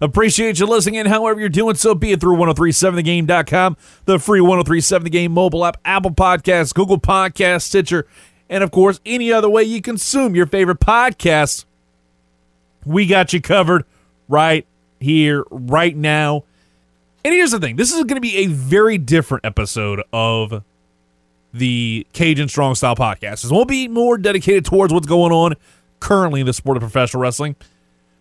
Appreciate you listening in, however you're doing so, be it through 1037thegame.com, the free 1037 The Game mobile app, Apple Podcasts, Google Podcasts, Stitcher, and of course, any other way you consume your favorite podcasts. We got you covered right here, right now. And here's the thing this is going to be a very different episode of the Cajun Strong Style podcast. This won't be more dedicated towards what's going on currently in the sport of professional wrestling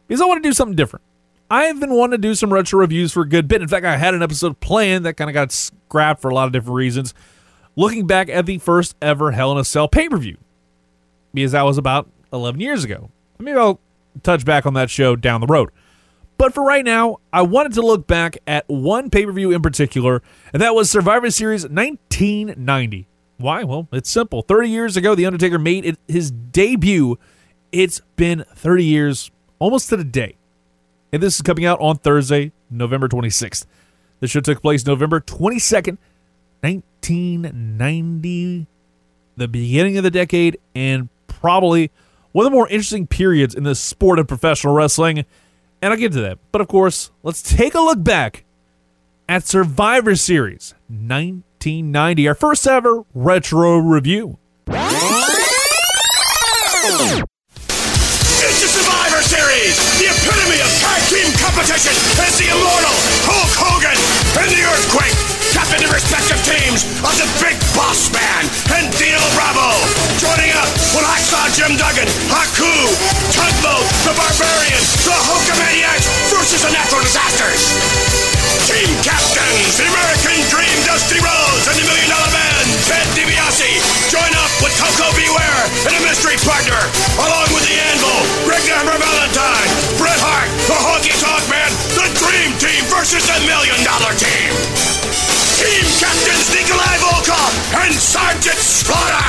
because I want to do something different. I've been wanting to do some retro reviews for a good bit. In fact, I had an episode planned that kind of got scrapped for a lot of different reasons. Looking back at the first ever Hell in a Cell pay per view, because that was about 11 years ago. Maybe I'll touch back on that show down the road. But for right now, I wanted to look back at one pay per view in particular, and that was Survivor Series 1990. Why? Well, it's simple. 30 years ago, The Undertaker made it, his debut. It's been 30 years, almost to the day. And this is coming out on Thursday, November 26th. This show took place November 22nd, 1990, the beginning of the decade, and probably one of the more interesting periods in the sport of professional wrestling. And I'll get to that. But of course, let's take a look back at Survivor Series 1990, our first ever retro review. It's the immortal Hulk Hogan and the Earthquake, captain of respective teams of the Big Boss Man and Dino Bravo. Joining up with Hacksaw Jim Duggan, Haku, Tugboat, the Barbarian, the Hulkamaniacs versus the Natural Disasters. Team captains, the American Dream, Dusty Rhodes, and the Million Dollar Man, Ted DiBiase. Join up with Koko B. Ware and a mystery partner, along with the Anvil, Greg Hammer Valentine, Bret Hart, the Honky Tonk Man, the Dream Team versus the Million Dollar Team. Team captains Nikolai Volkov and Sergeant Slaughter.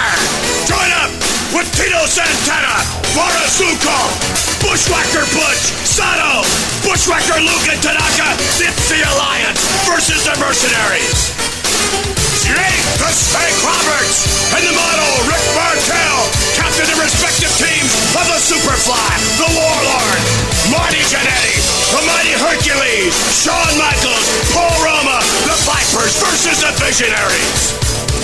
Join up with Tito Santana, Boris Zhukov, Bushwhacker Butch, Sato, Bushwhacker Luke and Tanaka, the Alliance versus the Mercenaries. Visionaries.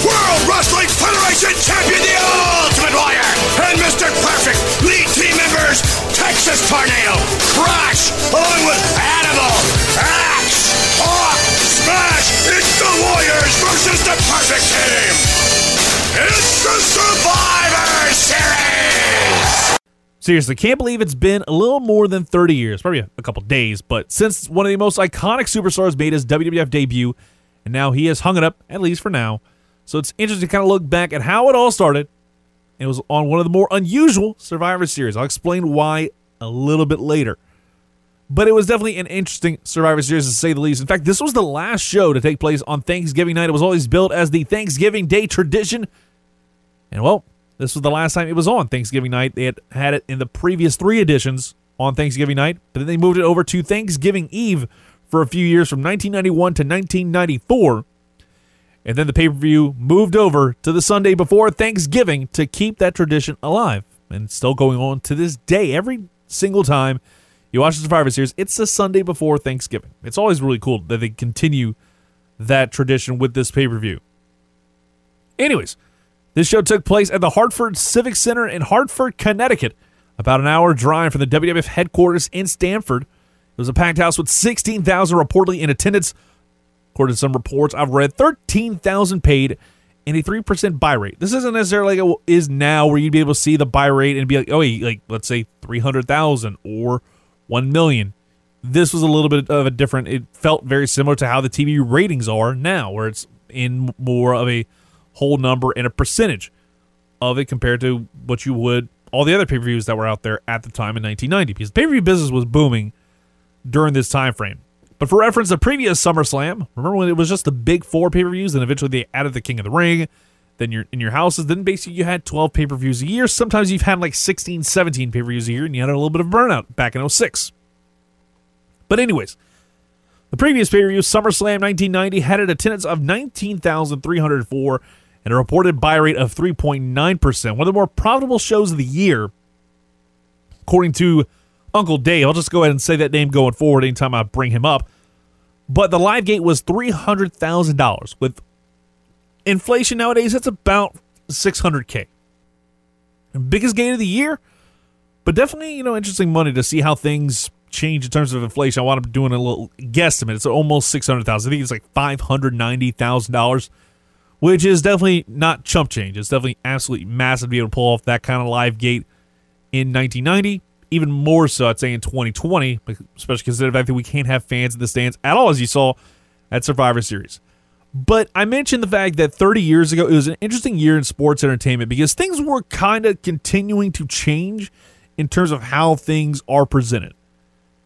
World Wrestling Federation Champion, the Ultimate Warrior, and Mr. Perfect, lead team members, Texas Tornado, Crush, along with Animal, Axe, Hawk, Smash, it's the Warriors versus the Perfect Team. It's the Survivor Series! Seriously, can't believe it's been a little more than 30 years, probably a couple days, but since one of the most iconic superstars made his WWF debut, and now he has hung it up, at least for now, so it's interesting to kind of look back at how it all started. It was on one of the more unusual Survivor Series. I'll explain why a little bit later. But it was definitely an interesting Survivor Series to say the least. In fact, this was the last show to take place on Thanksgiving night. It was always built as the Thanksgiving Day tradition. And well, this was the last time it was on Thanksgiving night. They had had it in the previous three editions on Thanksgiving night, but then they moved it over to Thanksgiving Eve for a few years from 1991 to 1994. And then the pay per view moved over to the Sunday before Thanksgiving to keep that tradition alive. And still going on to this day. Every single time you watch the Survivor Series, it's the Sunday before Thanksgiving. It's always really cool that they continue that tradition with this pay per view. Anyways, this show took place at the Hartford Civic Center in Hartford, Connecticut, about an hour drive from the WWF headquarters in Stamford. Was a packed house with 16,000 reportedly in attendance. According to some reports I've read, 13,000 paid and a 3% buy rate. This isn't necessarily like it is now where you'd be able to see the buy rate and be like, oh, like let's say 300,000 or 1 million. This was a little bit of a different, it felt very similar to how the TV ratings are now, where it's in more of a whole number and a percentage of it compared to what you would all the other pay-per-views that were out there at the time in 1990 because the pay-per-view business was booming during this time frame But for reference, the previous SummerSlam, remember when it was just the big four pay per views, and eventually they added the King of the Ring, then you're in your houses, then basically you had 12 pay per views a year. Sometimes you've had like 16, 17 pay per views a year, and you had a little bit of burnout back in 06. But, anyways, the previous pay per view, SummerSlam 1990, had an attendance of 19,304 and a reported buy rate of 3.9%, one of the more profitable shows of the year, according to Uncle Dave. I'll just go ahead and say that name going forward anytime I bring him up. But the live gate was $300,000. With inflation nowadays, that's about 600K. Biggest gate of the year, but definitely, you know, interesting money to see how things change in terms of inflation. I wound up doing a little guesstimate. It's almost 600000 I think it's like $590,000 which is definitely not chump change. It's definitely absolutely massive to be able to pull off that kind of live gate in 1990. Even more so, I'd say in 2020, especially considering the fact that we can't have fans in the stands at all, as you saw at Survivor Series. But I mentioned the fact that 30 years ago, it was an interesting year in sports entertainment because things were kind of continuing to change in terms of how things are presented.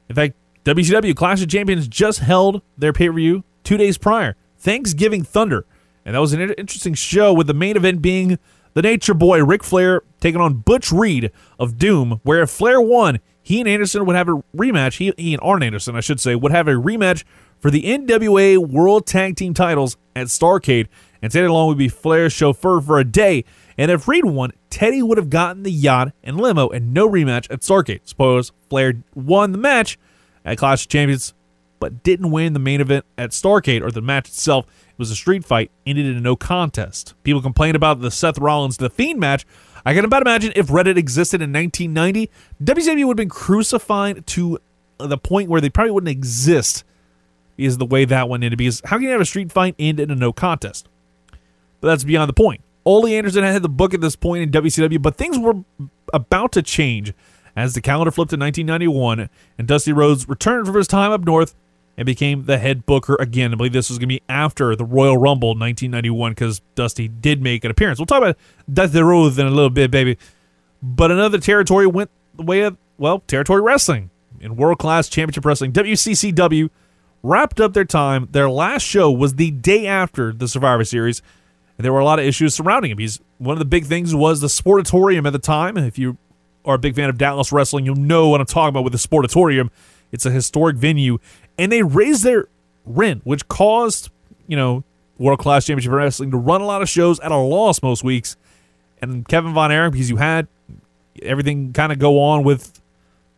In fact, WCW Clash of Champions just held their pay per view two days prior. Thanksgiving Thunder and that was an interesting show with the main event being the Nature Boy Ric Flair taking on Butch Reed of Doom, where if Flair won, he and Anderson would have a rematch. He, he and Arn Anderson, I should say, would have a rematch for the NWA World Tag Team titles at Starcade, and Teddy Long would be Flair's chauffeur for a day. And if Reed won, Teddy would have gotten the yacht and limo and no rematch at Starcade. Suppose Flair won the match at Clash of Champions, but didn't win the main event at Starcade or the match itself was a street fight, ended in a no contest. People complained about the Seth Rollins The Fiend match. I can about imagine if Reddit existed in 1990, WWE would have been crucified to the point where they probably wouldn't exist is the way that one ended. Because how can you have a street fight end in a no contest? But that's beyond the point. Ole Anderson had the book at this point in WCW, but things were about to change as the calendar flipped to 1991 and Dusty Rhodes returned from his time up north and became the head booker again. I believe this was going to be after the Royal Rumble 1991 because Dusty did make an appearance. We'll talk about Dusty Rhodes in a little bit, baby. But another territory went the way of, well, territory wrestling in World Class Championship Wrestling. WCCW wrapped up their time. Their last show was the day after the Survivor Series. And there were a lot of issues surrounding him. He's one of the big things was the Sportatorium at the time. If you are a big fan of Dallas wrestling, you'll know what I'm talking about with the Sportatorium. It's a historic venue and they raised their rent, which caused you know World Class Championship Wrestling to run a lot of shows at a loss most weeks. And Kevin Von Erich, because you had everything kind of go on with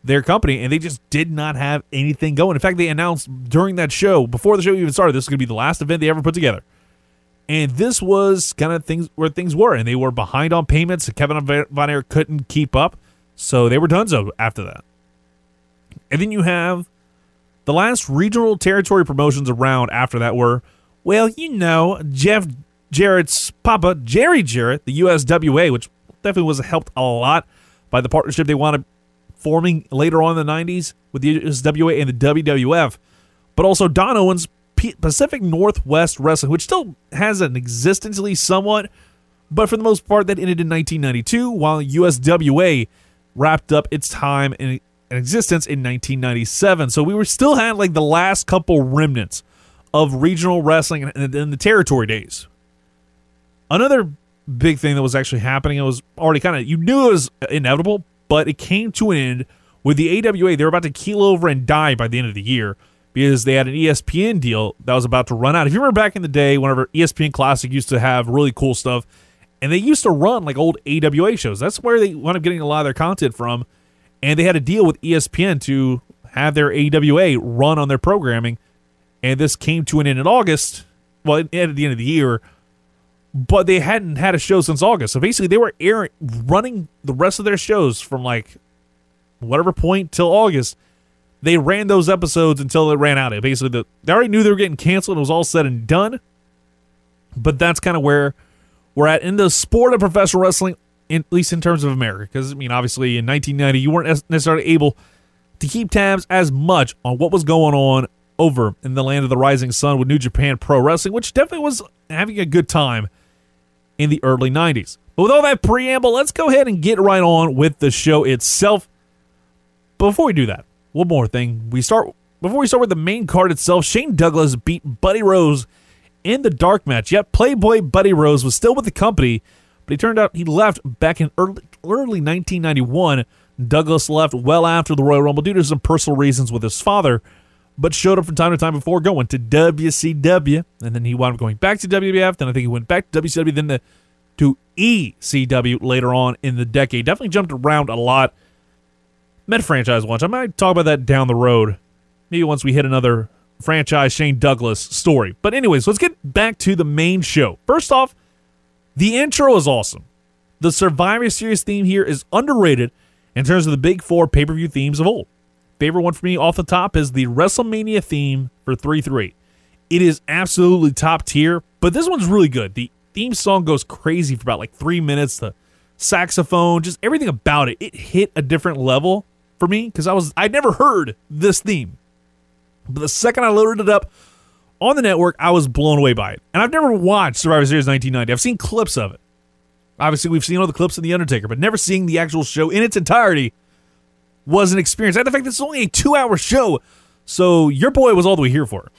their company, and they just did not have anything going. In fact, they announced during that show, before the show even started, this is going to be the last event they ever put together. And this was kind of things where things were, and they were behind on payments. Kevin er-, Von Erich couldn't keep up, so they were done so after that. And then you have the last regional territory promotions around after that were, well, you know, Jeff Jarrett's papa, Jerry Jarrett, the USWA, which definitely was helped a lot by the partnership they wanted forming later on in the 90s with the USWA and the WWF, but also Don Owens' Pacific Northwest Wrestling, which still has an existence, at least somewhat, but for the most part, that ended in 1992, while USWA wrapped up its time in in existence in 1997. So we were still had like the last couple remnants of regional wrestling in, in the territory days. Another big thing that was actually happening, it was already kind of, you knew it was inevitable, but it came to an end with the AWA. They were about to keel over and die by the end of the year because they had an ESPN deal that was about to run out. If you remember back in the day, whenever ESPN Classic used to have really cool stuff, and they used to run like old AWA shows. That's where they wound up getting a lot of their content from and they had a deal with ESPN to have their AWA run on their programming, and this came to an end in August. Well, at the end of the year, but they hadn't had a show since August. So basically, they were airing, running the rest of their shows from like whatever point till August. They ran those episodes until they ran out. It basically, the, they already knew they were getting canceled. It was all said and done. But that's kind of where we're at in the sport of professional wrestling in, at least in terms of America. Because, I mean, obviously in 1990, you weren't necessarily able to keep tabs as much on what was going on over in the land of the rising sun with New Japan Pro Wrestling, which definitely was having a good time in the early 90s. But with all that preamble, let's go ahead and get right on with the show itself. But before we do that, one more thing. We start before we start with the main card itself, Shane Douglas beat Buddy Rose in the dark match. Yet Playboy Buddy Rose was still with the company, but he turned out he left back in early, early 1991. Douglas left well after the Royal Rumble due to some personal reasons with his father, but showed up from time to time before going to WCW, and then he wound up going back to WWF. Then I think he went back to WCW, then to, to ECW later on in the decade. Definitely jumped around a lot. Met franchise once. I might talk about that down the road. Maybe once we hit another franchise Shane Douglas story. But anyways, let's get back to the main show. First off, the intro is awesome. The Survivor Series theme here is underrated in terms of the big four pay per view themes of old. Favorite one for me off the top is the WrestleMania theme for 3 3. It is absolutely top tier, but this one's really good. The theme song goes crazy for about like three minutes. The saxophone, just everything about it, it hit a different level for me because I was I'd never heard this theme. But the second I loaded it up on the network, I was blown away by it. And I've never watched Survivor Series 1990. I've seen clips of it. Obviously, we've seen all the clips of The Undertaker, but never seeing the actual show in its entirety was an experience. And the fact that it's only a two hour show, so your boy was all the way here for it.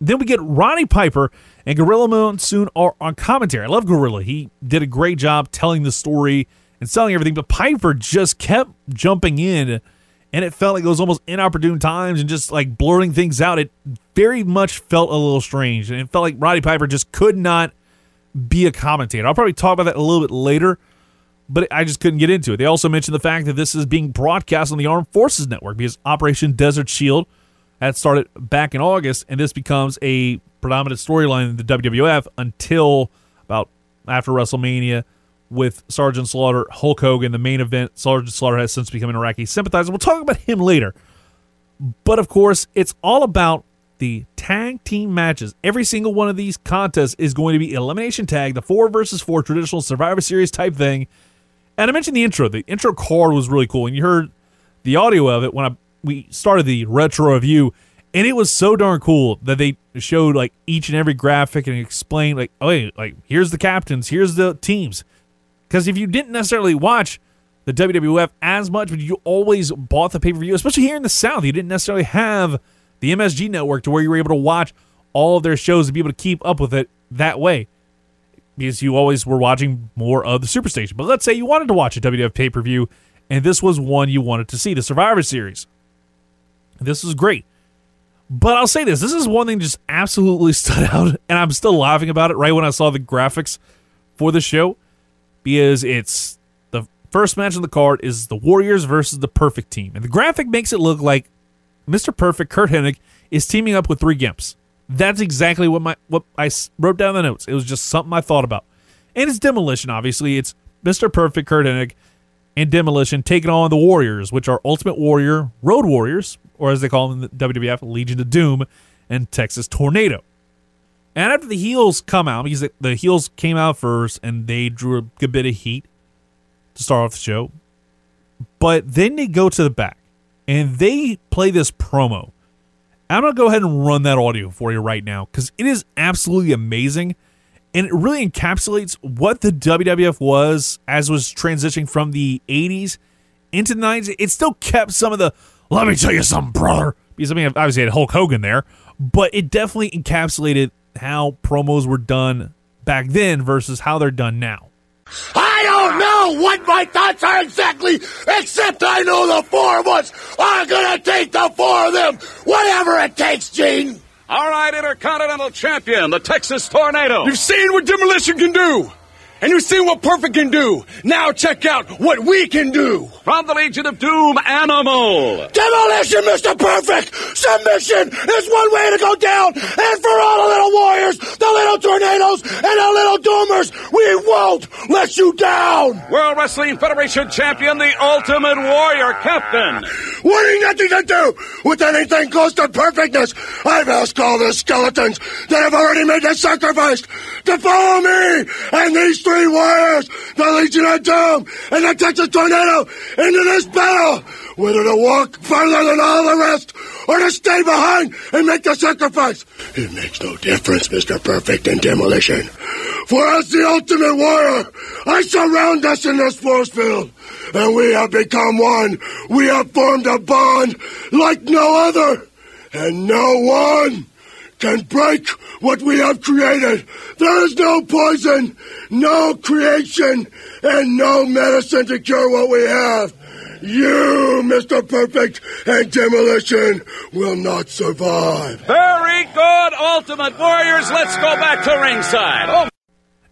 Then we get Ronnie Piper and Gorilla Monsoon are on commentary. I love Gorilla. He did a great job telling the story and selling everything, but Piper just kept jumping in and it felt like it was almost inopportune times and just like blurring things out. It very much felt a little strange, and it felt like Roddy Piper just could not be a commentator. I'll probably talk about that a little bit later, but I just couldn't get into it. They also mentioned the fact that this is being broadcast on the Armed Forces Network because Operation Desert Shield had started back in August, and this becomes a predominant storyline in the WWF until about after WrestleMania with Sergeant Slaughter, Hulk Hogan, the main event. Sergeant Slaughter has since become an Iraqi sympathizer. We'll talk about him later. But of course, it's all about the tag team matches. Every single one of these contests is going to be elimination tag, the four versus four traditional Survivor Series type thing. And I mentioned the intro. The intro card was really cool, and you heard the audio of it when I we started the retro review, and it was so darn cool that they showed like each and every graphic and explained like, oh, hey, like here's the captains, here's the teams, because if you didn't necessarily watch the WWF as much, but you always bought the pay per view, especially here in the South, you didn't necessarily have the MSG network to where you were able to watch all of their shows and be able to keep up with it that way. Because you always were watching more of the Superstation. But let's say you wanted to watch a WWF pay per view, and this was one you wanted to see the Survivor Series. This was great. But I'll say this this is one thing just absolutely stood out, and I'm still laughing about it right when I saw the graphics for the show because it's the first match on the card is the Warriors versus the Perfect Team, and the graphic makes it look like Mr. Perfect Curt Hennig is teaming up with three Gimps. That's exactly what my what I wrote down the notes. It was just something I thought about, and it's Demolition. Obviously, it's Mr. Perfect Curt Hennig and Demolition taking on the Warriors, which are Ultimate Warrior, Road Warriors, or as they call them in the WWF, Legion of Doom, and Texas Tornado. And after the heels come out, because the heels came out first and they drew a good bit of heat to start off the show, but then they go to the back and they play this promo. I'm going to go ahead and run that audio for you right now because it is absolutely amazing. And it really encapsulates what the WWF was as was transitioning from the 80s into the 90s. It still kept some of the, let me tell you something, brother. Because I mean, obviously, had Hulk Hogan there, but it definitely encapsulated how promos were done back then versus how they're done now. I don't know what my thoughts are exactly, except I know the four of us are gonna take the four of them, whatever it takes, Gene. All right, Intercontinental Champion, the Texas Tornado. You've seen what Demolition can do. And you've seen what Perfect can do. Now check out what we can do. From the Legion of Doom, Animal. Demolition, Mr. Perfect! Submission is one way to go down! And for all the little warriors, the little tornadoes, and the little doomers, we won't let you down! World Wrestling Federation Champion, the Ultimate Warrior Captain. Wanting nothing to do with anything close to perfectness, I've asked all the skeletons that have already made the sacrifice to follow me and these three warriors, the Legion of Doom and the Texas Tornado, into this battle, whether to walk further than all the rest or to stay behind and make the sacrifice. It makes no difference, Mr. Perfect and Demolition. For as the ultimate warrior, I surround us in this force field, and we have become one. We have formed a bond like no other. and no one can break what we have created. There is no poison, no creation, and no medicine to cure what we have. You, Mr. Perfect, and Demolition will not survive. Very good, Ultimate Warriors. Let's go back to ringside. Oh,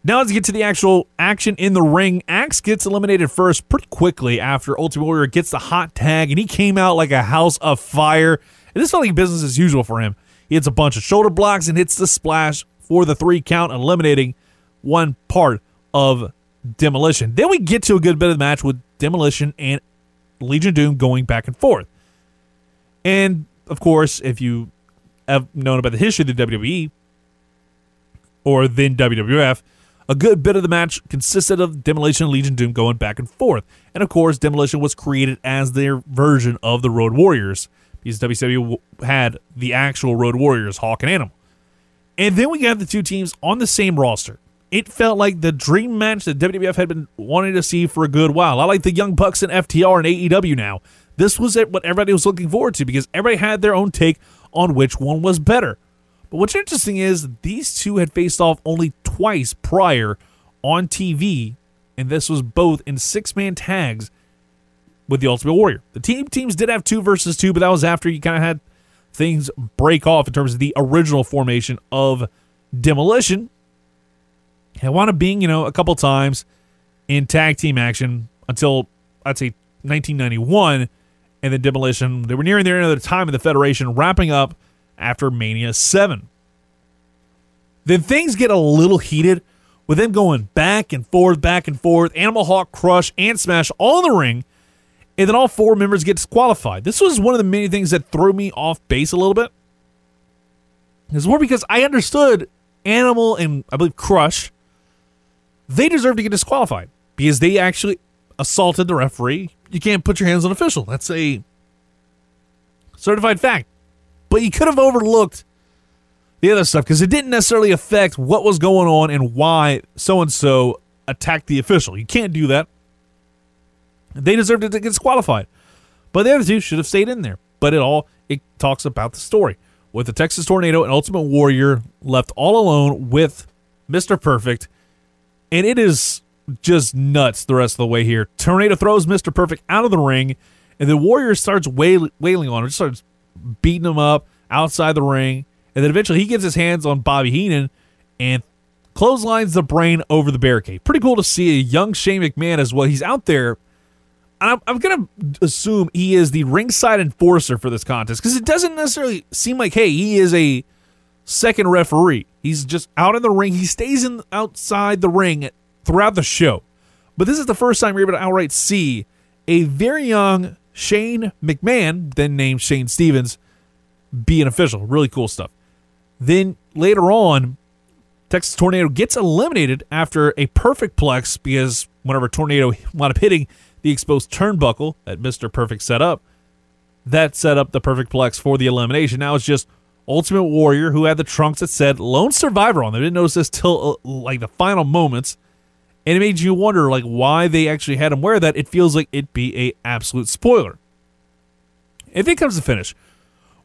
Now let's get to the actual action in the ring. Axe gets eliminated first pretty quickly after Ultimate Warrior gets the hot tag, and he came out like a house of fire. And this felt like business as usual for him. He hits a bunch of shoulder blocks and hits the splash for the three count, eliminating one part of Demolition. Then we get to a good bit of the match with Demolition and Legion Doom going back and forth. And of course, if you have known about the history of the WWE or then WWF, a good bit of the match consisted of Demolition and Legion Doom going back and forth. And of course, Demolition was created as their version of the Road Warriors because WCW had the actual Road Warriors, Hawk and Animal. And then we got the two teams on the same roster. It felt like the dream match that WWF had been wanting to see for a good while. I like the Young Bucks and FTR and AEW now. This was what everybody was looking forward to because everybody had their own take on which one was better. But what's interesting is these two had faced off only twice prior on TV, and this was both in six man tags with the Ultimate Warrior. The team teams did have two versus two, but that was after you kind of had things break off in terms of the original formation of Demolition. It wound up being, you know, a couple times in tag team action until I'd say 1991, and then Demolition. They were nearing their end of the time in the Federation, wrapping up after Mania 7. Then things get a little heated with them going back and forth, back and forth. Animal Hawk, Crush, and Smash all in the ring, and then all four members get disqualified. This was one of the many things that threw me off base a little bit. It's more because I understood Animal and I believe Crush, they deserve to get disqualified because they actually assaulted the referee. You can't put your hands on official. That's a certified fact. But you could have overlooked the other stuff because it didn't necessarily affect what was going on and why so and so attacked the official. You can't do that. They deserved it to get disqualified. But the other two should have stayed in there. But it all it talks about the story. With the Texas Tornado and Ultimate Warrior left all alone with Mr. Perfect. And it is just nuts the rest of the way here. Tornado throws Mr. Perfect out of the ring, and the Warrior starts wail- wailing on him, just starts beating him up outside the ring. And then eventually he gets his hands on Bobby Heenan and clotheslines the brain over the barricade. Pretty cool to see a young Shane McMahon as well. He's out there. I'm, I'm going to assume he is the ringside enforcer for this contest because it doesn't necessarily seem like, hey, he is a second referee. He's just out in the ring. He stays in outside the ring throughout the show. But this is the first time we're able to outright see a very young Shane McMahon, then named Shane Stevens, be an official. Really cool stuff. Then later on, Texas Tornado gets eliminated after a perfect plex because whenever Tornado wound up hitting the exposed turnbuckle that Mr. Perfect set up, that set up the perfect plex for the elimination. Now it's just Ultimate Warrior who had the trunks that said Lone Survivor on them. Didn't notice this till uh, like the final moments. And it made you wonder like why they actually had him wear that. It feels like it'd be a absolute spoiler. If it comes to finish,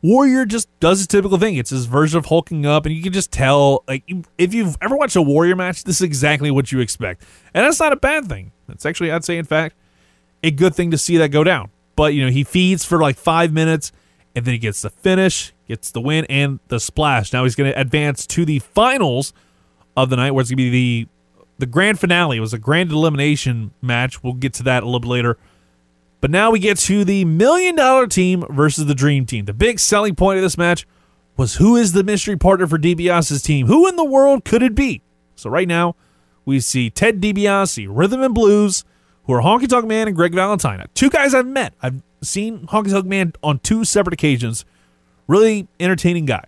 Warrior just does his typical thing. It's his version of hulking up, and you can just tell. Like if you've ever watched a Warrior match, this is exactly what you expect, and that's not a bad thing. It's actually, I'd say, in fact, a good thing to see that go down. But you know, he feeds for like five minutes, and then he gets the finish, gets the win, and the splash. Now he's going to advance to the finals of the night, where it's going to be the the grand finale. It was a grand elimination match. We'll get to that a little bit later. But now we get to the million dollar team versus the dream team. The big selling point of this match was who is the mystery partner for DiBiase's team? Who in the world could it be? So right now, we see Ted DiBiase, Rhythm and Blues, who are Honky Tonk Man and Greg Valentine. Two guys I've met. I've seen Honky Tonk Man on two separate occasions. Really entertaining guy.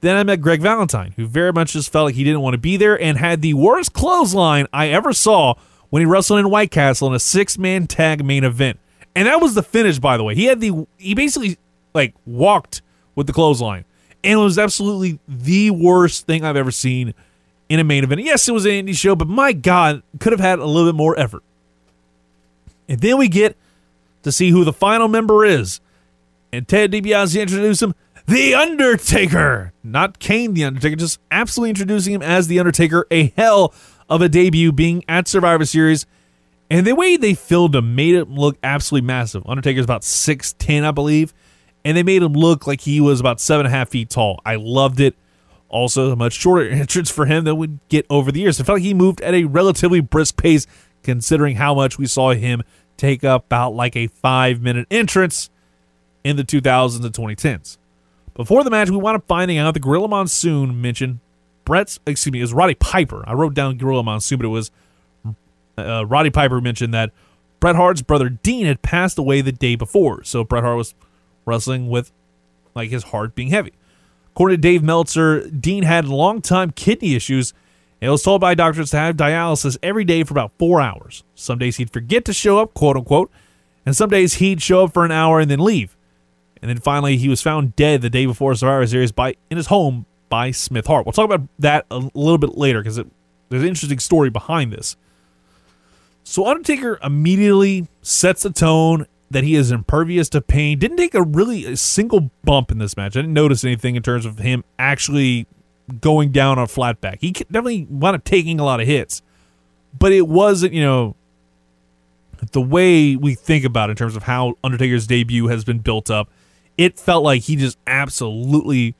Then I met Greg Valentine, who very much just felt like he didn't want to be there and had the worst clothesline I ever saw when he wrestled in White Castle in a six man tag main event. And that was the finish, by the way. He had the he basically like walked with the clothesline. And it was absolutely the worst thing I've ever seen in a main event. Yes, it was an indie show, but my God, could have had a little bit more effort. And then we get to see who the final member is. And Ted DiBiase introduced him. The Undertaker. Not Kane the Undertaker, just absolutely introducing him as The Undertaker. A hell of a debut being at Survivor Series. And the way they filled him made him look absolutely massive. Undertaker's about 6'10, I believe. And they made him look like he was about seven and a half feet tall. I loved it. Also, a much shorter entrance for him than we'd get over the years. I felt like he moved at a relatively brisk pace considering how much we saw him take up about like a five minute entrance in the 2000s and 2010s. Before the match, we wound up finding out that Gorilla Monsoon mentioned Bret's, excuse me, was Roddy Piper. I wrote down Gorilla Monsoon, but it was uh, Roddy Piper mentioned that Bret Hart's brother Dean had passed away the day before. So Bret Hart was wrestling with like his heart being heavy. According to Dave Meltzer, Dean had long time kidney issues and was told by doctors to have dialysis every day for about four hours. Some days he'd forget to show up, quote unquote, and some days he'd show up for an hour and then leave. And then finally, he was found dead the day before Survivor Series by in his home by Smith Hart. We'll talk about that a little bit later because there's an interesting story behind this. So Undertaker immediately sets the tone that he is impervious to pain. Didn't take a really a single bump in this match. I didn't notice anything in terms of him actually going down on flat back. He definitely wound up taking a lot of hits, but it wasn't you know the way we think about it in terms of how Undertaker's debut has been built up it felt like he just absolutely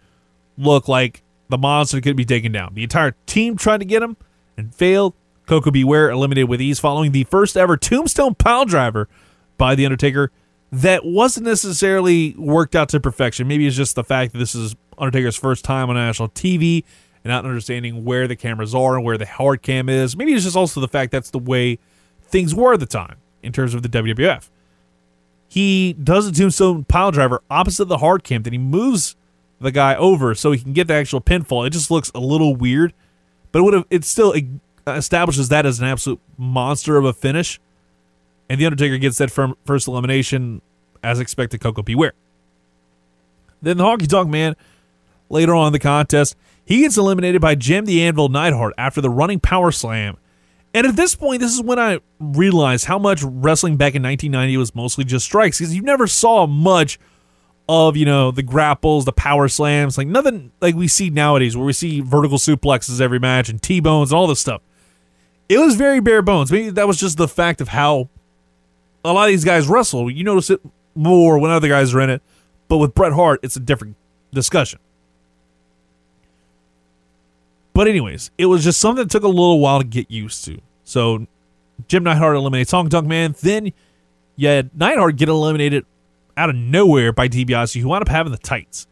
looked like the monster could be taken down. The entire team tried to get him and failed. Koko B. Ware eliminated with ease following the first ever tombstone pile driver by The Undertaker that wasn't necessarily worked out to perfection. Maybe it's just the fact that this is Undertaker's first time on national TV and not understanding where the cameras are and where the hard cam is. Maybe it's just also the fact that's the way things were at the time in terms of the WWF he does a tombstone pile driver opposite the hard cam. Then he moves the guy over so he can get the actual pinfall. It just looks a little weird, but it would have it still establishes that as an absolute monster of a finish. And the Undertaker gets that first elimination as expected. Koko B. Ware. Then the Honky Tonk Man later on in the contest he gets eliminated by Jim the Anvil Neidhart after the running power slam and at this point, this is when I realized how much wrestling back in 1990 was mostly just strikes because you never saw much of, you know, the grapples, the power slams, like nothing like we see nowadays where we see vertical suplexes every match and T-bones and all this stuff. It was very bare bones. Maybe that was just the fact of how a lot of these guys wrestle. You notice it more when other guys are in it, but with Bret Hart, it's a different discussion. But anyways, it was just something that took a little while to get used to. So Jim Neidhart eliminates Honky Tonk Man. Then you had Neidhart get eliminated out of nowhere by DiBiase, who wound up having the tights.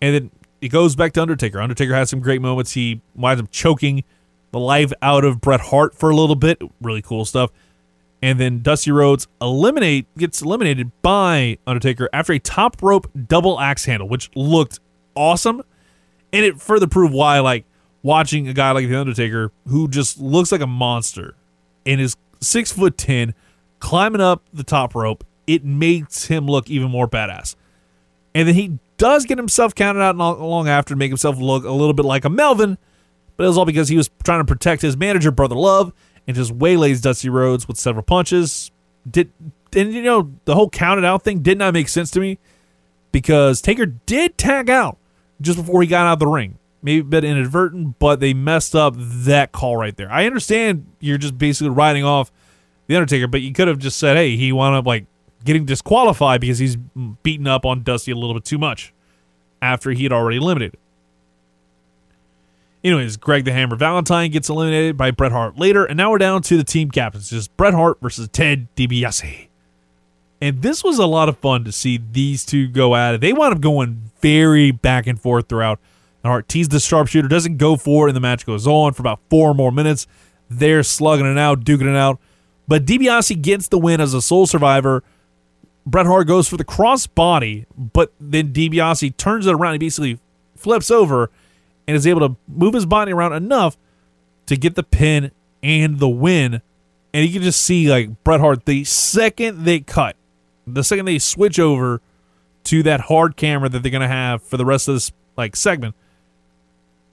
And then it goes back to Undertaker. Undertaker has some great moments. He winds up choking the life out of Bret Hart for a little bit. Really cool stuff. And then Dusty Rhodes eliminate gets eliminated by Undertaker after a top rope double axe handle, which looked awesome. And it further proved why, like, watching a guy like The Undertaker who just looks like a monster and is six foot ten, climbing up the top rope, it makes him look even more badass. And then he does get himself counted out long after to make himself look a little bit like a Melvin, but it was all because he was trying to protect his manager, Brother Love, and just waylays Dusty Rhodes with several punches. Did and you know the whole counted out thing did not make sense to me because Taker did tag out just before he got out of the ring maybe a bit inadvertent, but they messed up that call right there. I understand you're just basically writing off the Undertaker, but you could have just said, "Hey, he wound up like getting disqualified because he's beaten up on Dusty a little bit too much after he had already eliminated." Anyways, Greg the Hammer Valentine gets eliminated by Bret Hart later, and now we're down to the team captains, just Bret Hart versus Ted DiBiase. And this was a lot of fun to see these two go at it. They wound up going very back and forth throughout. Hart teased the sharpshooter, doesn't go for it, and the match goes on for about four more minutes. They're slugging it out, duking it out. But DiBiase gets the win as a sole survivor. Bret Hart goes for the cross body, but then DiBiase turns it around. He basically flips over and is able to move his body around enough to get the pin and the win. And you can just see like Bret Hart, the second they cut, the second they switch over to that hard camera that they're to have for the rest of this like segment,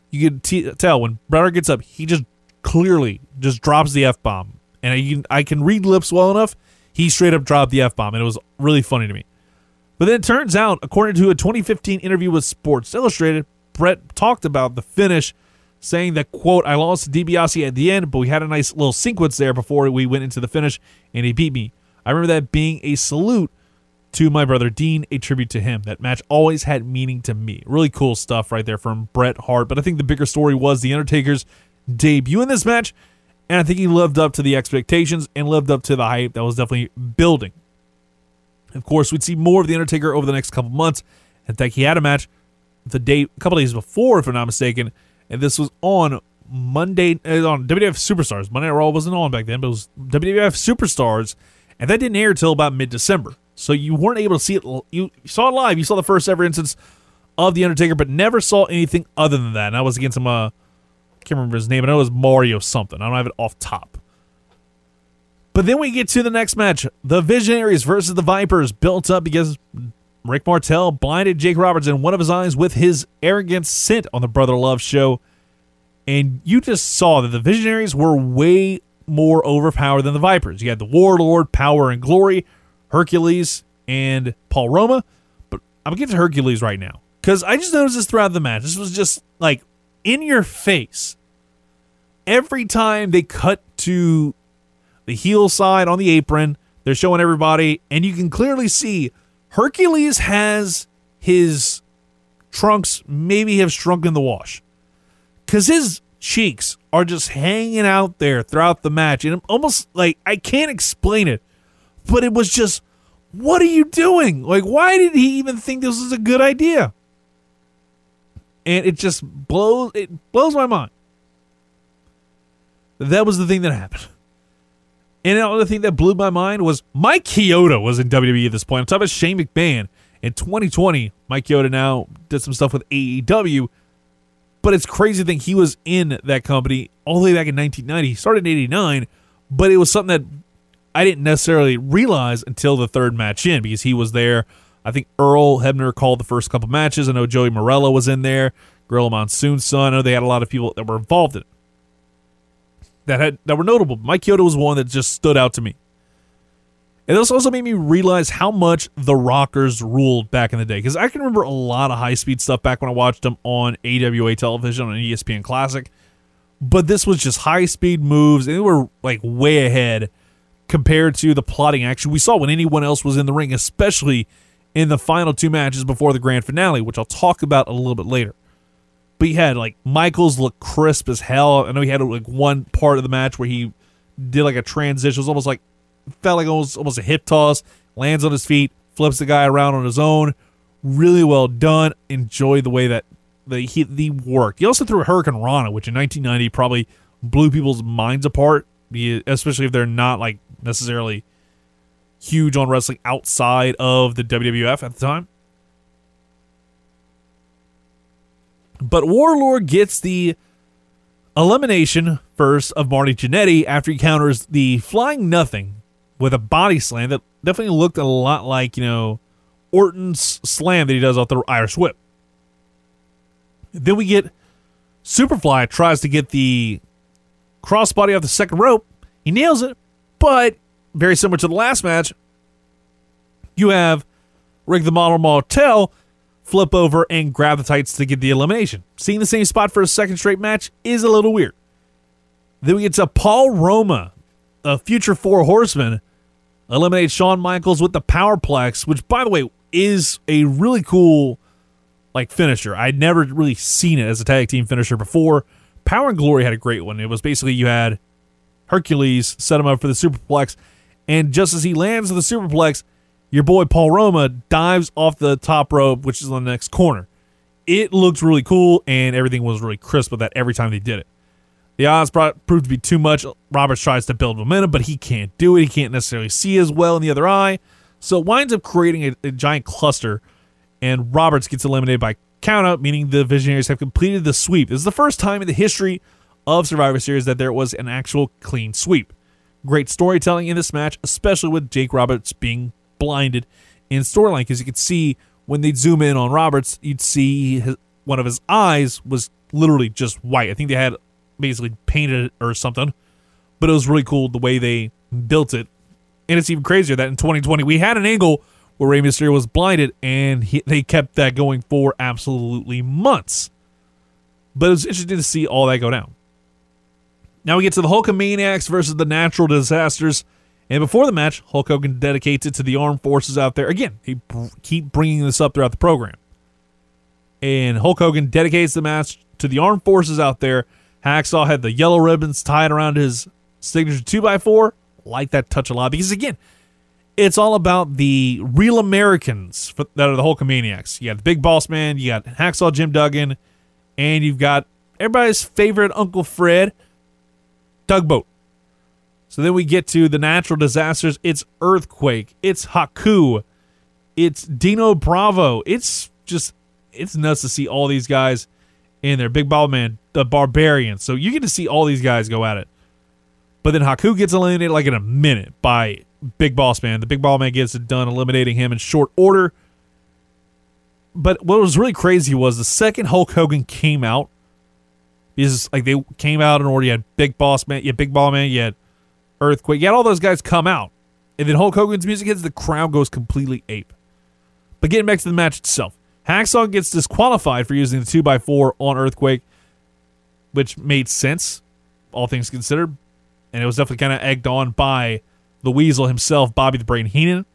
you can t- tell when Bret gets up, he just clearly just drops the f bomb, and I can, I can read lips well enough. He straight up dropped the f bomb, and it was really funny to me. But then it turns out, according to a 2015 interview with Sports Illustrated, Bret talked about the finish, saying that, quote, I lost to DiBiase at the end, but we had a nice little sequence there before we went into the finish, and he beat me. I remember that being a salute to my brother Dean, a tribute to him. That match always had meaning to me. Really cool stuff right there from Bret Hart. But I think the bigger story was The Undertaker's debut in this match, and I think he lived up to the expectations and lived up to the hype that was definitely building. Of course, we'd see more of The Undertaker over the next couple months. In fact, he had a match the day, a couple days before, if I'm not mistaken, and this was on Monday uh, on WWF Superstars. Monday Night Raw wasn't on back then, but it was WWF Superstars, and that didn't air until about mid-December. So you weren't able to see it. You saw it live. You saw the first ever instance of the Undertaker, but never saw anything other than that. And that was against some. Uh, I can't remember his name. I know it was Mario something. I don't have it off top. But then we get to the next match. The Visionaries versus the Vipers built up because Rick Martel blinded Jake Roberts in one of his eyes with his arrogant scent on the Brother Love show. And you just saw that the Visionaries were way more overpowered than the Vipers. You had the Warlord, Power and Glory, Hercules, and Paul Roma. But I'm going to get to Hercules right now. Because I just noticed this throughout the match. This was just like in your face. Every time they cut to the heel side on the apron, they're showing everybody, and you can clearly see Hercules has his trunks maybe have shrunk in the wash. Because his cheeks are just hanging out there throughout the match. And almost like I can't explain it, but it was just, what are you doing? Like, why did he even think this was a good idea? And it just blows it blows my mind. That was the thing that happened. And another thing that blew my mind was Mike Chioda was in WWE at this point. I'm talking about Shane McMahon. In 2020, Mike Chioda now did some stuff with AEW. But it's crazy to think he was in that company all the way back in 1990. He started in 89, but it was something that I didn't necessarily realize until the third match in because he was there. I think Earl Hebner called the first couple matches. I know Joey Marella was in there, Gorilla Monsoon's son. I know they had a lot of people that were involved in it that had that were notable. Mike Chioda was one that just stood out to me. And this also made me realize how much the Rockers ruled back in the day. Because I can remember a lot of high speed stuff back when I watched them on AWA television on ESPN Classic. But this was just high speed moves, and they were like way ahead compared to the plotting action we saw when anyone else was in the ring, especially in the final two matches before the grand finale, which I'll talk about a little bit later. But he had like Michaels look crisp as hell. I know he had like one part of the match where he did like a transition. It was almost like felt like almost almost a hip toss. Lands on his feet, flips the guy around on his own. Really well done. Enjoy the way that the he, the worked. He also threw a hurricanrana, which in 1990 probably blew people's minds apart, especially if they're not like necessarily huge on wrestling outside of the WWF at the time. But Warlord gets the elimination first of Marty Jannetty after he counters the Flying Nothing with a body slam that definitely looked a lot like, you know, Orton's slam that he does off the Irish whip. Then we get Superfly tries to get the crossbody off the second rope. He nails it, but very similar to the last match, you have Rick the Model Martel flip over and grab the tights to get the elimination. Seeing the same spot for a second straight match is a little weird. Then we get to Paul Roma, a future four horseman, eliminate Shawn Michaels with the Powerplex, which by the way is a really cool like finisher. I'd never really seen it as a tag team finisher before. Power and Glory had a great one. It was basically you had Hercules set him up for the superplex, and just as he lands the superplex, your boy Paul Roma dives off the top rope, which is on the next corner. It looked really cool, and everything was really crisp with that every time they did it. The odds proved to be too much. Roberts tries to build momentum, but he can't do it. He can't necessarily see as well in the other eye. So it winds up creating a, a giant cluster, and Roberts gets eliminated by countout, meaning the Visionaries have completed the sweep. This is the first time in the history of Survivor Series that there was an actual clean sweep. Great storytelling in this match, especially with Jake Roberts being blinded in storyline because you could see when they'd zoom in on Roberts, you'd see his, one of his eyes was literally just white. I think they had basically painted it or something, but it was really cool the way they built it. And it's even crazier that in 2020 we had an angle where Rey Mysterio was blinded, and he, they kept that going for absolutely months. But it was interesting to see all that go down. Now we get to the Hulkamaniacs versus the Natural Disasters. And before the match, Hulk Hogan dedicates it to the armed forces out there. Again, he br- keep bringing this up throughout the program. And Hulk Hogan dedicates the match to the armed forces out there. Hacksaw had the yellow ribbons tied around his signature 2x4. Like that touch a lot because, again, it's all about the real Americans for, that are the Hulkamaniacs. You got the Big Boss Man, you got Hacksaw Jim Duggan, and you've got everybody's favorite Uncle Fred, Tugboat. So then we get to the natural disasters. It's Earthquake. It's Haku. It's Dino Bravo. It's just it's nuts to see all these guys in there. Big Ball Man, the Barbarian. So you get to see all these guys go at it. But then Haku gets eliminated like in a minute by Big Boss Man. The Big Ball Man gets it done, eliminating him in short order. But what was really crazy was the second Hulk Hogan came out, because like they came out in order. You had Big Boss Man, you had Big Ball Man, you had Earthquake, you had all those guys come out, and then Hulk Hogan's music hits, the crowd goes completely ape. But getting back to the match itself, Hacksaw gets disqualified for using the 2x4 on Earthquake, which made sense, all things considered. And it was definitely kind of egged on by the Weasel himself, Bobby the Brain Heenan.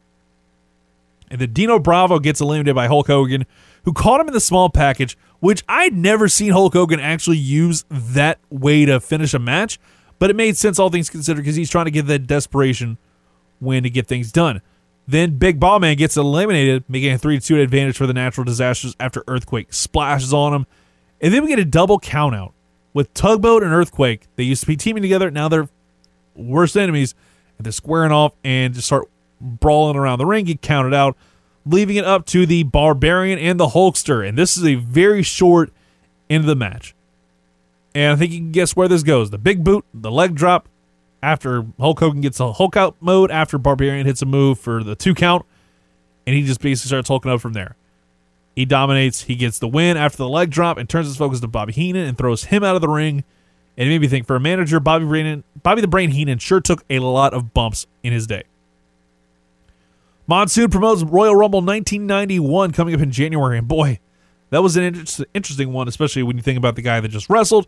And then Dino Bravo gets eliminated by Hulk Hogan, who caught him in the small package, which I'd never seen Hulk Hogan actually use that way to finish a match. But it made sense, all things considered, because he's trying to get that desperation win to get things done. Then Big Ball Man gets eliminated, making a 3 2 advantage for the natural disasters after Earthquake splashes on him. And then we get a double countout with Tugboat and Earthquake. They used to be teaming together, now they're worst enemies, and they're squaring off and just start brawling around the ring, get counted out, leaving it up to the Barbarian and the Hulkster. And this is a very short end of the match. And I think you can guess where this goes. The big boot, the leg drop, after Hulk Hogan gets a Hulk out mode, after Barbarian hits a move for the two count, and he just basically starts hulking up from there. He dominates, he gets the win after the leg drop and turns his focus to Bobby Heenan and throws him out of the ring. And it made me think for a manager, Bobby Brain, Bobby the Brain Heenan sure took a lot of bumps in his day. Monsoon promotes Royal Rumble 1991 coming up in January, and boy, that was an inter- interesting one, especially when you think about the guy that just wrestled.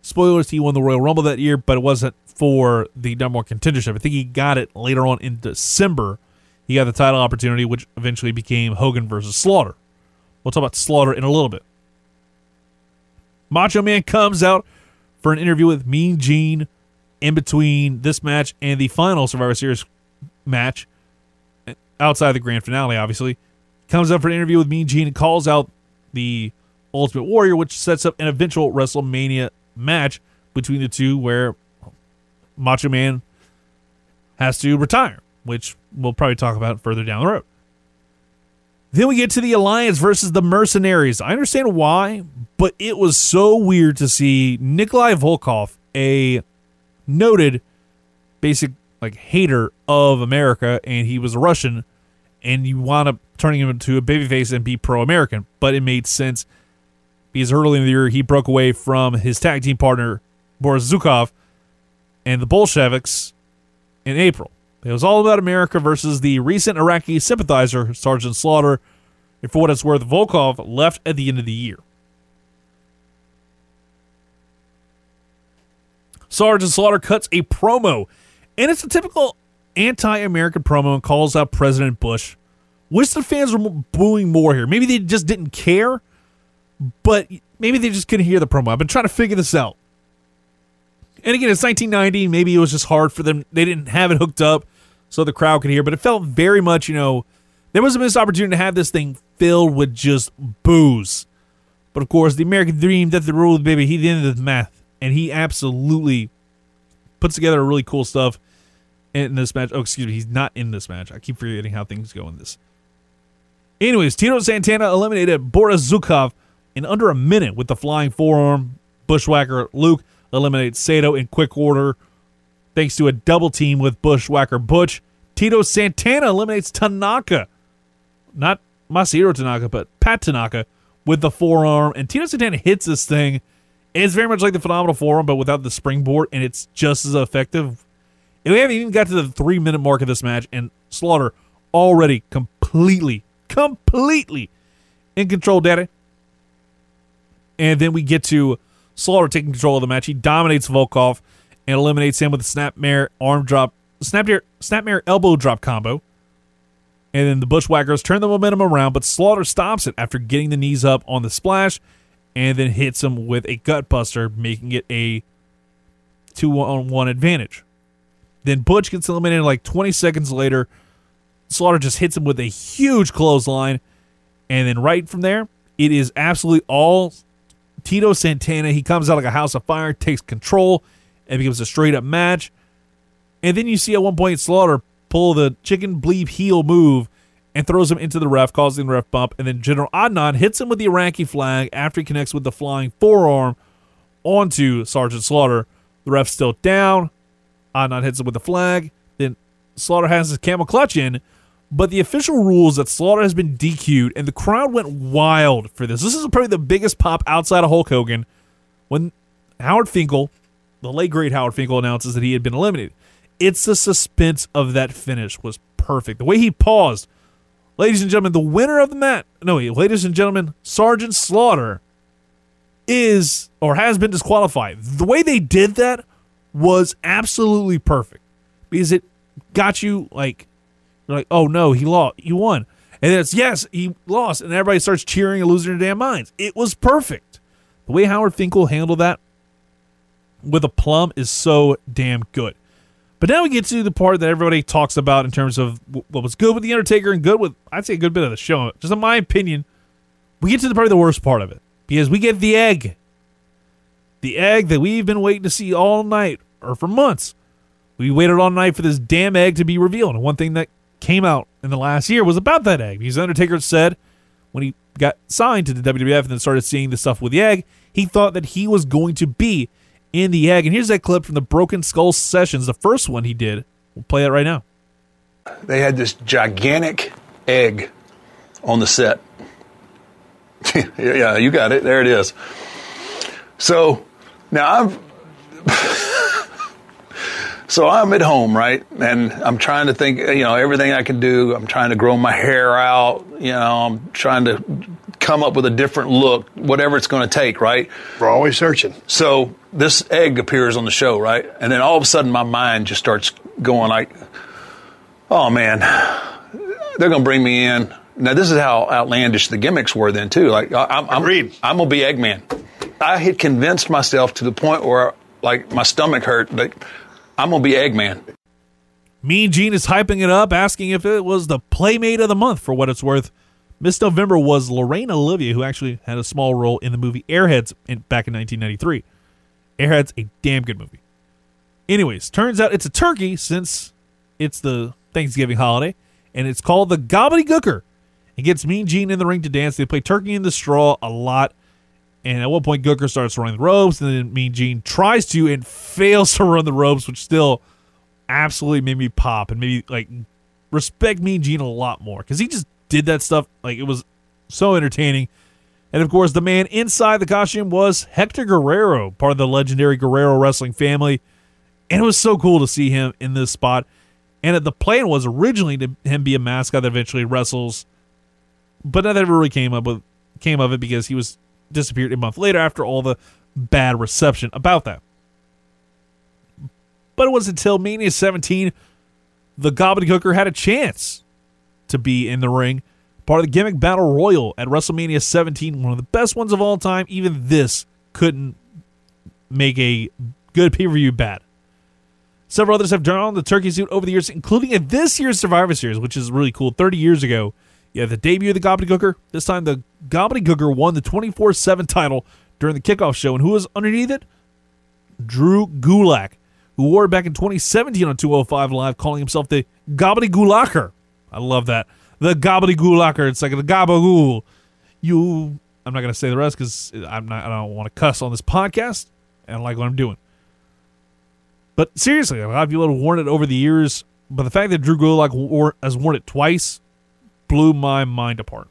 Spoilers, he won the Royal Rumble that year, but it wasn't for the number one contendership. I think he got it later on in December. He got the title opportunity, which eventually became Hogan versus Slaughter. We'll talk about Slaughter in a little bit. Macho Man comes out for an interview with Mean Gene in between this match and the final Survivor Series match outside the grand finale, obviously. Comes up for an interview with Mean Gene and calls out the Ultimate Warrior, which sets up an eventual WrestleMania match between the two where Macho Man has to retire, which we'll probably talk about further down the road. Then we get to the Alliance versus the Mercenaries. I understand why, but it was so weird to see Nikolai Volkov, a noted basic like hater of America, and he was a Russian, and you wound up turning him into a babyface and be pro-American. But it made sense because early in the year he broke away from his tag team partner Boris Zhukov and the Bolsheviks in April. It was all about America versus the recent Iraqi sympathizer, Sergeant Slaughter. And for what it's worth, Volkov left at the end of the year. Sergeant Slaughter cuts a promo, and it's a typical anti American promo and calls out President Bush. Wish the fans were booing more here. Maybe they just didn't care, but maybe they just couldn't hear the promo. I've been trying to figure this out. And again, it's 1990. Maybe it was just hard for them. They didn't have it hooked up so the crowd could hear, but it felt very much, you know, there was a missed opportunity to have this thing filled with just booze. But of course, the American dream, that's the rule, baby. He of the math, and he absolutely puts together a really cool stuff in this match. Oh, excuse me, he's not in this match. I keep forgetting how things go in this. Anyways, Tito Santana eliminated Boris Zhukov in under a minute with the flying forearm. Bushwhacker Luke eliminates Sato in quick order thanks to a double team with Bushwhacker Butch. Tito Santana eliminates Tanaka. Not Masahiro Tanaka, but Pat Tanaka with the forearm. And Tito Santana hits this thing. It's very much like the phenomenal forearm, but without the springboard, and it's just as effective. And we haven't even got to the three minute mark of this match, and Slaughter already completely completely, in control, Daddy. And then we get to Slaughter taking control of the match. He dominates Volkov and eliminates him with a snapmare arm drop, snapmare, snapmare elbow drop combo. And then the Bushwhackers turn the momentum around, but Slaughter stops it after getting the knees up on the splash and then hits him with a gutbuster, making it a two on one advantage. Then Butch gets eliminated like 20 seconds later. Slaughter just hits him with a huge clothesline. And then right from there, it is absolutely all Tito Santana. He comes out like a house of fire, takes control, and becomes a straight up match. And then you see at one point Slaughter pull the chicken bleep heel move and throws him into the ref, causing the ref bump. And then General Adnan hits him with the Iraqi flag after he connects with the flying forearm onto Sergeant Slaughter. The ref's still down. Adnan hits him with the flag. Then Slaughter has his camel clutch in. But the official rules that Slaughter has been DQ'd, and the crowd went wild for this. This is probably the biggest pop outside of Hulk Hogan when Howard Finkel, the late great Howard Finkel, announces that he had been eliminated. It's the suspense of that finish was perfect. The way he paused, ladies and gentlemen, the winner of the match. No, wait, ladies and gentlemen, Sergeant Slaughter is or has been disqualified. The way they did that was absolutely perfect because it got you like like, oh no, he lost, he won, and it's yes, he lost, and everybody starts cheering and losing their damn minds. It was perfect. The way Howard Finkel handled that with a plum is so damn good. But now we get to the part that everybody talks about in terms of what was good with the Undertaker and good with I'd say a good bit of the show. Just in my opinion, we get to the probably the worst part of it because we get the egg, the egg that we've been waiting to see all night or for months. We waited all night for this damn egg to be revealed. And one thing that came out in the last year was about that egg. Because Undertaker said when he got signed to the WWF and then started seeing the stuff with the egg, he thought that he was going to be in the egg. And here's that clip from the Broken Skull Sessions, the first one he did. We'll play that right now. They had this gigantic egg on the set. yeah, you got it. There it is. So now I'm so I'm at home, right? And I'm trying to think, you know, everything I can do. I'm trying to grow my hair out. You know, I'm trying to come up with a different look, whatever it's going to take, right? We're always searching. So this egg appears on the show, right? And then all of a sudden my mind just starts going like, oh man, they're going to bring me in. Now this is how outlandish the gimmicks were then too. Like I'm, I'm, Agreed. I'm gonna be Eggman. I had convinced myself to the point where like my stomach hurt. Like I'm gonna be Eggman. Mean Gene is hyping it up, asking if it was the Playmate of the Month for what it's worth. Miss November was Lorraine Olivia, who actually had a small role in the movie Airheads in, back in 1993. Airheads, a damn good movie. Anyways, turns out it's a turkey since it's the Thanksgiving holiday, and it's called the Gobbledygooker. It gets Mean Gene in the ring to dance. They play Turkey in the Straw a lot. And at one point, Gooker starts running the ropes, and then Mean Gene tries to and fails to run the ropes, which still absolutely made me pop and maybe like respect Mean Gene a lot more because he just did that stuff. Like it was so entertaining. And of course, the man inside the costume was Hector Guerrero, part of the legendary Guerrero wrestling family. And it was so cool to see him in this spot. And the plan was originally to him be a mascot that eventually wrestles, but that never really came up with came of it because he was disappeared a month later after all the bad reception about that. But it wasn't until Mania 17 the Gobbledygooker had a chance to be in the ring. Part of the gimmick battle royal at WrestleMania 17, one of the best ones of all time. Even this couldn't make a good pay per view bad. Several others have drawn the turkey suit over the years, including at this year's Survivor Series, which is really cool. 30 years ago, yeah, the debut of the Gobbledygooker. This time, the Gobbledygooker won the 24 7 title during the kickoff show. And who was underneath it? Drew Gulak, who wore it back in 2017 on 205 Live, calling himself the Gobbledygulaker. I love that. The Gobbledygulaker. It's like the Gabagool. You. I'm not going to say the rest because I'm not. I don't want to cuss on this podcast. I like what I'm doing. But seriously, a lot of people have worn it over the years. But the fact that Drew Gulak has worn it twice blew my mind apart.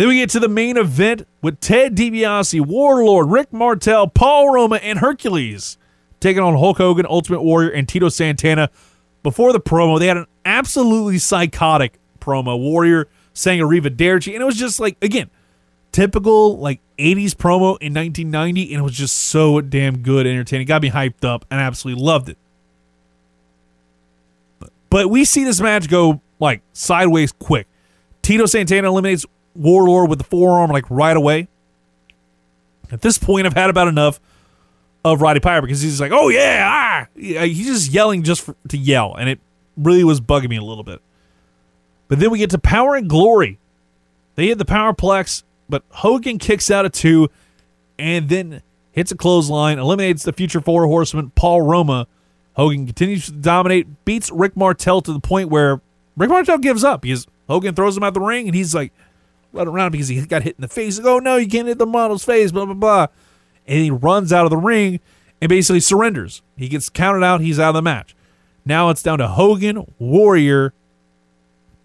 Then we get to the main event with Ted DiBiase, Warlord, Rick Martel, Paul Roma, and Hercules taking on Hulk Hogan, Ultimate Warrior, and Tito Santana. before the promo, they had an absolutely psychotic promo. Warrior saying Arrivederci, and it was just like again, typical like 80s promo in 1990, and it was just so damn good, entertaining. Got me hyped up, and I absolutely loved it. But we see this match go like sideways quick. Tito Santana eliminates Warlord with the forearm like right away. At this point, I've had about enough of Roddy Piper because he's like, "Oh yeah, ah!" He's just yelling just for, to yell, and it really was bugging me a little bit. But then we get to Power and Glory. They hit the Powerplex, but Hogan kicks out of two, and then hits a clothesline, eliminates the future four horseman Paul Roma. Hogan continues to dominate, beats Rick Martel to the point where Rick Martel gives up because Hogan throws him out the ring, and he's like running around because he got hit in the face. Like, oh no, you can't hit the model's face, blah blah blah. And he runs out of the ring and basically surrenders. He gets counted out. He's out of the match. Now it's down to Hogan, Warrior,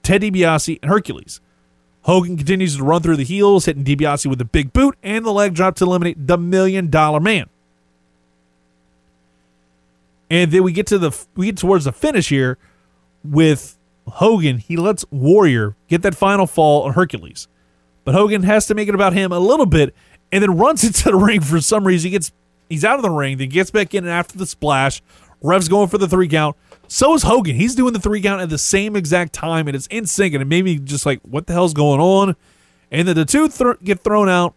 Ted DiBiase, and Hercules. Hogan continues to run through the heels, hitting DiBiase with a big boot and the leg drop to eliminate the Million Dollar Man. And then we get to the we get towards the finish here with Hogan. He lets Warrior get that final fall on Hercules, but Hogan has to make it about him a little bit, and then runs into the ring for some reason. He gets he's out of the ring, then gets back in and after the splash. Rev's going for the three count. So is Hogan. He's doing the three count at the same exact time, and it's in sync. And it made me just like, what the hell's going on? And then the two th- get thrown out,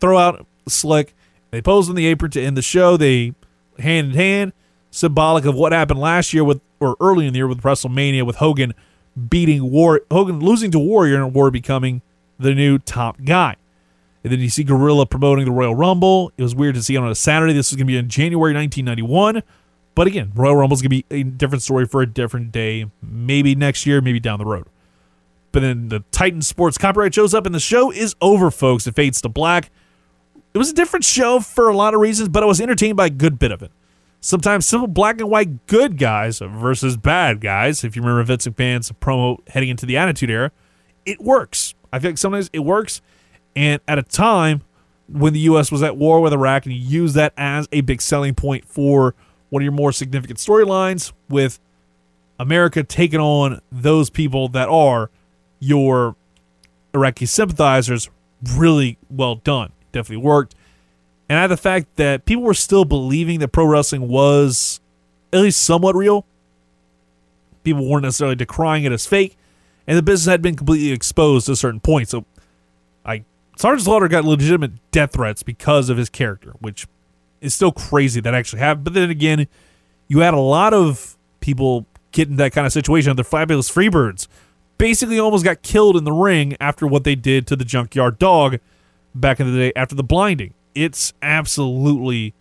throw out slick. They pose on the apron to end the show. They hand in hand, symbolic of what happened last year with, or early in the year with WrestleMania, with Hogan beating War, Hogan losing to Warrior, and War becoming the new top guy. And then you see Gorilla promoting the Royal Rumble. It was weird to see on a Saturday. This is going to be in January 1991. But again, Royal Rumble is going to be a different story for a different day. Maybe next year, maybe down the road. But then the Titan Sports copyright shows up, and the show is over, folks. It fades to black. It was a different show for a lot of reasons, but I was entertained by a good bit of it. Sometimes simple black and white good guys versus bad guys. If you remember Vince McMahon's promo heading into the Attitude Era, it works. I feel like sometimes it works. And at a time when the U.S. was at war with Iraq, and you use that as a big selling point for one of your more significant storylines with America taking on those people that are your Iraqi sympathizers, really well done. Definitely worked. And I had the fact that people were still believing that pro wrestling was at least somewhat real. People weren't necessarily decrying it as fake, and the business had been completely exposed to a certain point. So, I Sergeant Slaughter got legitimate death threats because of his character, which is still crazy that actually happened. But then again, you had a lot of people get in that kind of situation. The fabulous Freebirds basically almost got killed in the ring after what they did to the junkyard dog back in the day after the blinding. It's absolutely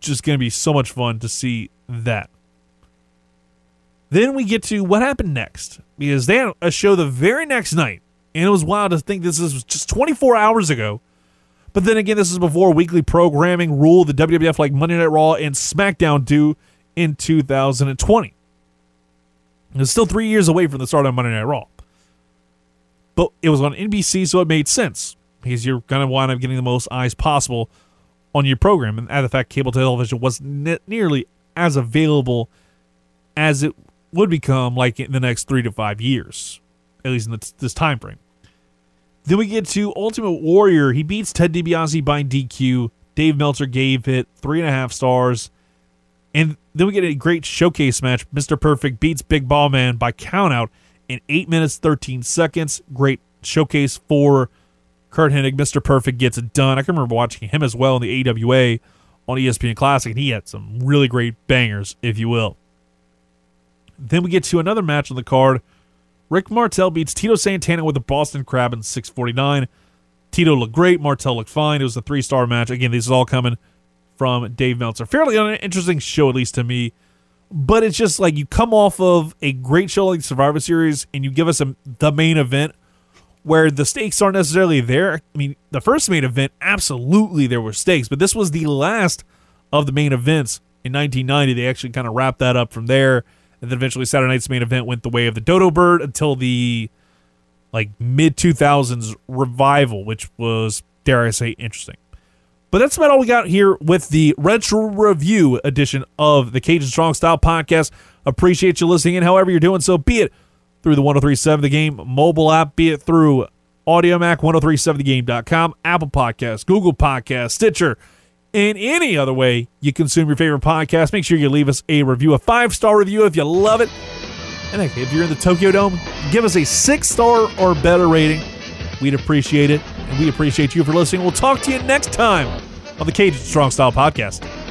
just going to be so much fun to see that. Then we get to what happened next because they had a show the very next night, and it was wild to think this was just 24 hours ago. But then again, this is before weekly programming ruled the WWF like Monday Night Raw and SmackDown do in 2020. It's still three years away from the start of Monday Night Raw. But it was on NBC, so it made sense because you're going to wind up getting the most eyes possible on your program. And at the fact cable television was ne- nearly as available as it would become like in the next three to five years, at least in this, time frame. Then we get to Ultimate Warrior. He beats Ted DiBiase by DQ. Dave Meltzer gave it three and a half stars. And then we get a great showcase match. Mr. Perfect beats Big Ball Man by countout in 8 minutes 13 seconds. Great showcase for Curt Hennig. Mr. Perfect gets it done. I can remember watching him as well in the AWA on ESPN Classic, and he had some really great bangers, if you will. Then we get to another match on the card. Rick Martel beats Tito Santana with the Boston Crab in 649. Tito looked great. Martel looked fine. It was a three star match. Again, this is all coming from Dave Meltzer. Fairly interesting show, at least to me. But it's just like you come off of a great show like Survivor Series and you give us a, the main event where the stakes aren't necessarily there. I mean, the first main event, absolutely there were stakes, but this was the last of the main events in 1990. They actually kind of wrapped that up from there. And then eventually Saturday night's main event went the way of the Dodo Bird until the like mid 2000s revival, which was, dare I say, interesting. But that's about all we got here with the retro review edition of the Cajun Strong Style podcast. Appreciate you listening in, however you're doing so, be it through the 1037 The Game mobile app, be it through Audiomack, 1037thegame.com, Apple Podcasts, Google Podcasts, Stitcher, in any other way you consume your favorite podcast. Make sure you leave us a review, a five star review if you love it. And if you're in the Tokyo Dome, give us a six star or better rating. We'd appreciate it. And we appreciate you for listening. We'll talk to you next time on the Cajun Strong Style Podcast.